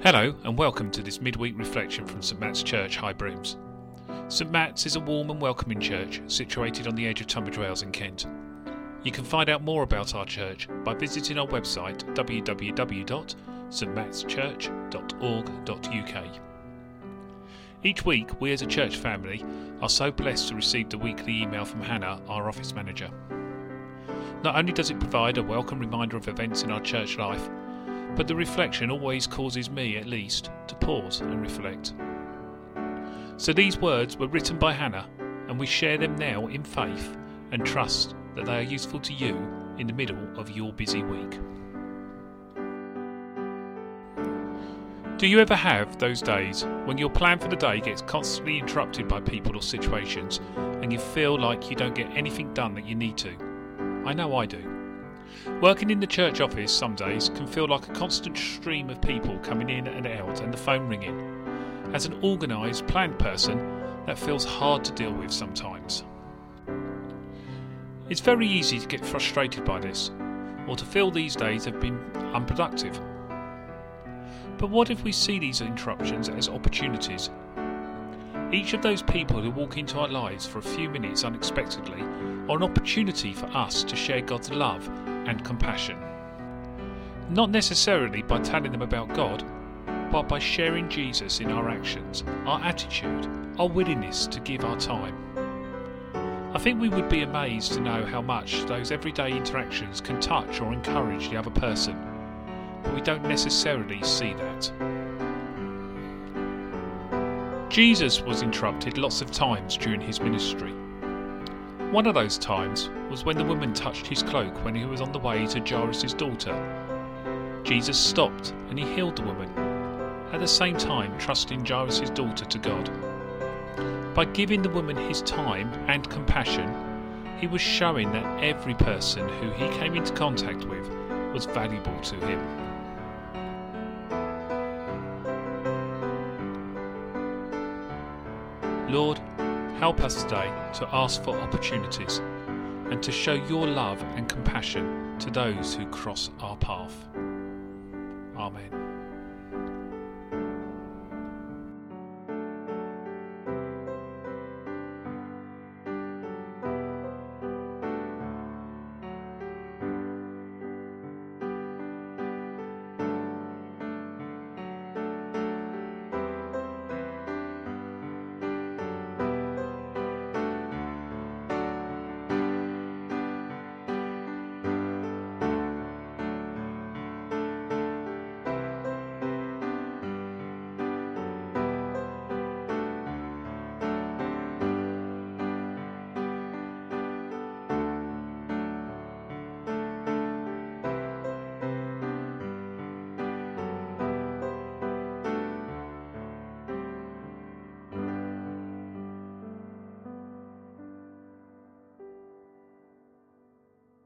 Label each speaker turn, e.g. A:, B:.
A: Hello, and welcome to this midweek reflection from St Matt's Church, High Brooms. St Matt's is a warm and welcoming church situated on the edge of Tunbridge Wells in Kent. You can find out more about our church by visiting our website www.stmattschurch.org.uk. Each week, we as a church family are so blessed to receive the weekly email from Hannah, our office manager. Not only does it provide a welcome reminder of events in our church life, but the reflection always causes me, at least, to pause and reflect. So these words were written by Hannah, and we share them now in faith and trust that they are useful to you in the middle of your busy week. Do you ever have those days when your plan for the day gets constantly interrupted by people or situations and you feel like you don't get anything done that you need to? I know I do. Working in the church office some days can feel like a constant stream of people coming in and out and the phone ringing. As an organised, planned person, that feels hard to deal with sometimes. It's very easy to get frustrated by this, or to feel these days have been unproductive. But what if we see these interruptions as opportunities? Each of those people who walk into our lives for a few minutes unexpectedly are an opportunity for us to share God's love and compassion. Not necessarily by telling them about God, but by sharing Jesus in our actions, our attitude, our willingness to give our time. I think we would be amazed to know how much those everyday interactions can touch or encourage the other person, but we don't necessarily see that. Jesus was interrupted lots of times during his ministry. One of those times was when the woman touched his cloak when he was on the way to Jairus' daughter. Jesus stopped and he healed the woman, at the same time trusting Jairus' daughter to God. By giving the woman his time and compassion, he was showing that every person who he came into contact with was valuable to him. Lord, Help us today to ask for opportunities and to show your love and compassion to those who cross our path. Amen.